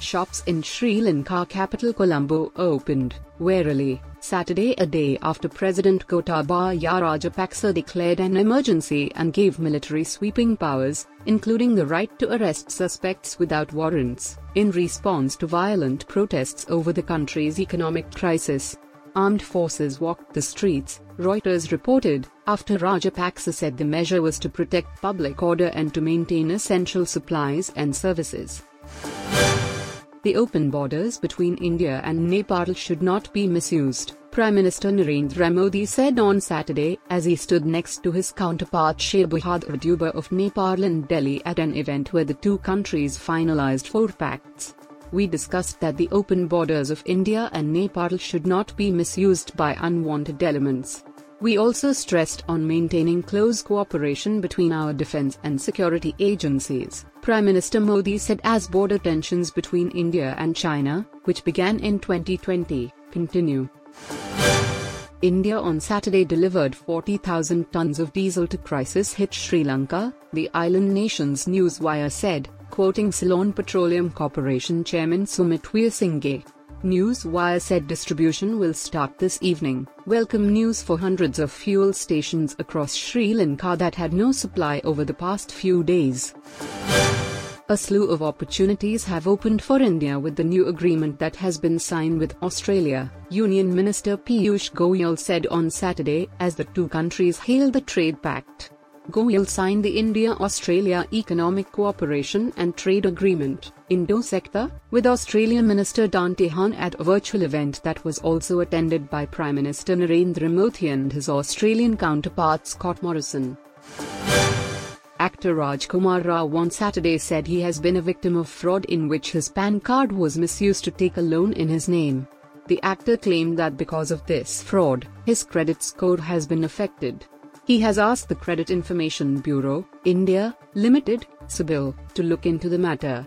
Shops in Sri Lanka capital Colombo opened, warily, Saturday a day after President Gotabaya Rajapaksa declared an emergency and gave military sweeping powers, including the right to arrest suspects without warrants, in response to violent protests over the country's economic crisis. Armed forces walked the streets, Reuters reported, after Rajapaksa said the measure was to protect public order and to maintain essential supplies and services. The open borders between India and Nepal should not be misused, Prime Minister Narendra Modi said on Saturday as he stood next to his counterpart Sher Bahadur Deuba of Nepal in Delhi at an event where the two countries finalized four pacts. We discussed that the open borders of India and Nepal should not be misused by unwanted elements. We also stressed on maintaining close cooperation between our defense and security agencies, Prime Minister Modi said as border tensions between India and China, which began in 2020, continue. India on Saturday delivered 40,000 tons of diesel to crisis hit Sri Lanka, the island nation's newswire said, quoting Ceylon Petroleum Corporation Chairman Sumit Weerasinghe. Newswire said distribution will start this evening. Welcome news for hundreds of fuel stations across Sri Lanka that had no supply over the past few days. A slew of opportunities have opened for India with the new agreement that has been signed with Australia, Union Minister Piyush Goyal said on Saturday as the two countries hailed the trade pact. Goyal signed the India-Australia Economic Cooperation and Trade Agreement, Ind-Aus ECTA, with Australian Minister Dan Tehan at a virtual event that was also attended by Prime Minister Narendra Modi and his Australian counterpart Scott Morrison. Actor Rajkumar Rao on Saturday said he has been a victim of fraud in which his PAN card was misused to take a loan in his name. The actor claimed that because of this fraud, his credit score has been affected. He has asked the Credit Information Bureau, India, Limited, CIBIL, to look into the matter.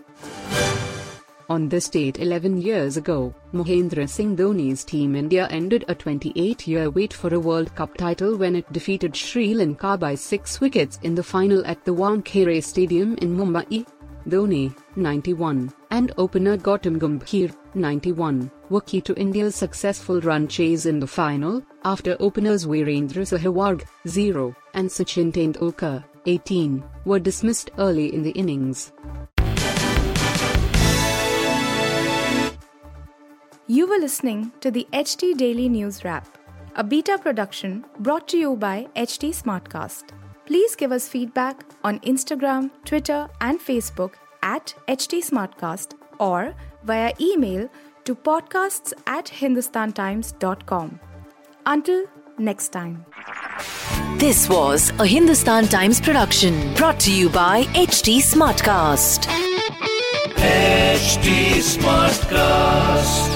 On this date 11 years ago, Mahendra Singh Dhoni's Team India ended a 28-year wait for a World Cup title when it defeated Sri Lanka by 6 wickets in the final at the Wankhede Stadium in Mumbai. Dhoni, 91, and opener Gautam Gambhir, 91, were key to India's successful run chase in the final, after openers Virendra Sehwag, 0, and Sachin Tendulkar, 18, were dismissed early in the innings. You were listening to the HT Daily News Wrap, a beta production brought to you by HT Smartcast. Please give us feedback on Instagram, Twitter, and Facebook at HT Smartcast or via email to podcasts at hindustantimes.com. Until next time. This was a Hindustan Times production brought to you by HT Smartcast. HT Smartcast.